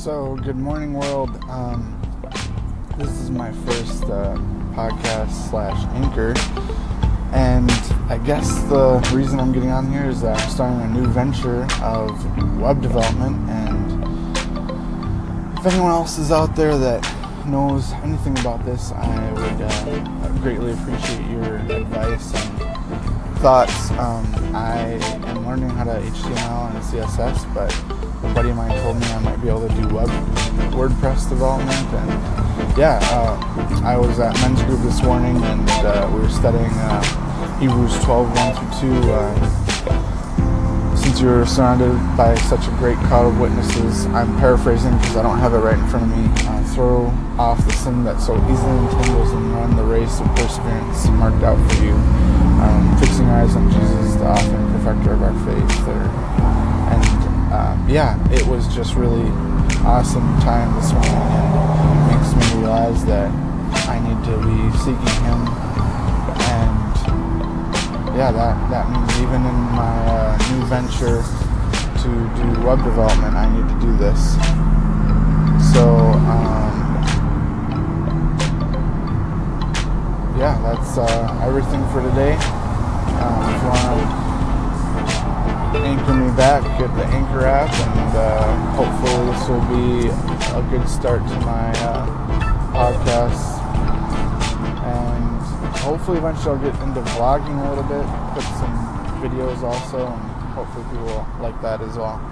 So, good morning, world. Um, this is my first uh, podcast slash anchor, and I guess the reason I'm getting on here is that I'm starting a new venture of web development. And if anyone else is out there that knows anything about this, I would uh, greatly appreciate your advice and thoughts. Um, I am learning how to HTML and CSS, but a buddy of mine told me I might be able to do web WordPress development. And yeah, uh, I was at men's group this morning and uh, we were studying uh, Hebrews 12 1 through 2. Uh, since you're surrounded by such a great crowd of witnesses, I'm paraphrasing because I don't have it right in front of me. Uh, throw off the sin that so easily entangles and run the race of perseverance marked out for you um, fixing eyes on Jesus, the author and perfecter of our faith. There. And um, yeah, it was just really awesome time this morning, and makes me realize that I need to be seeking Him. And yeah, that that means even in my uh, new venture to do web development, I need to do this. So. Um, yeah, that's uh, everything for today. Um, if you want to anchor me back, get the Anchor app, and uh, hopefully this will be a good start to my uh, podcast. And hopefully eventually I'll get into vlogging a little bit, put some videos also, and hopefully people will like that as well.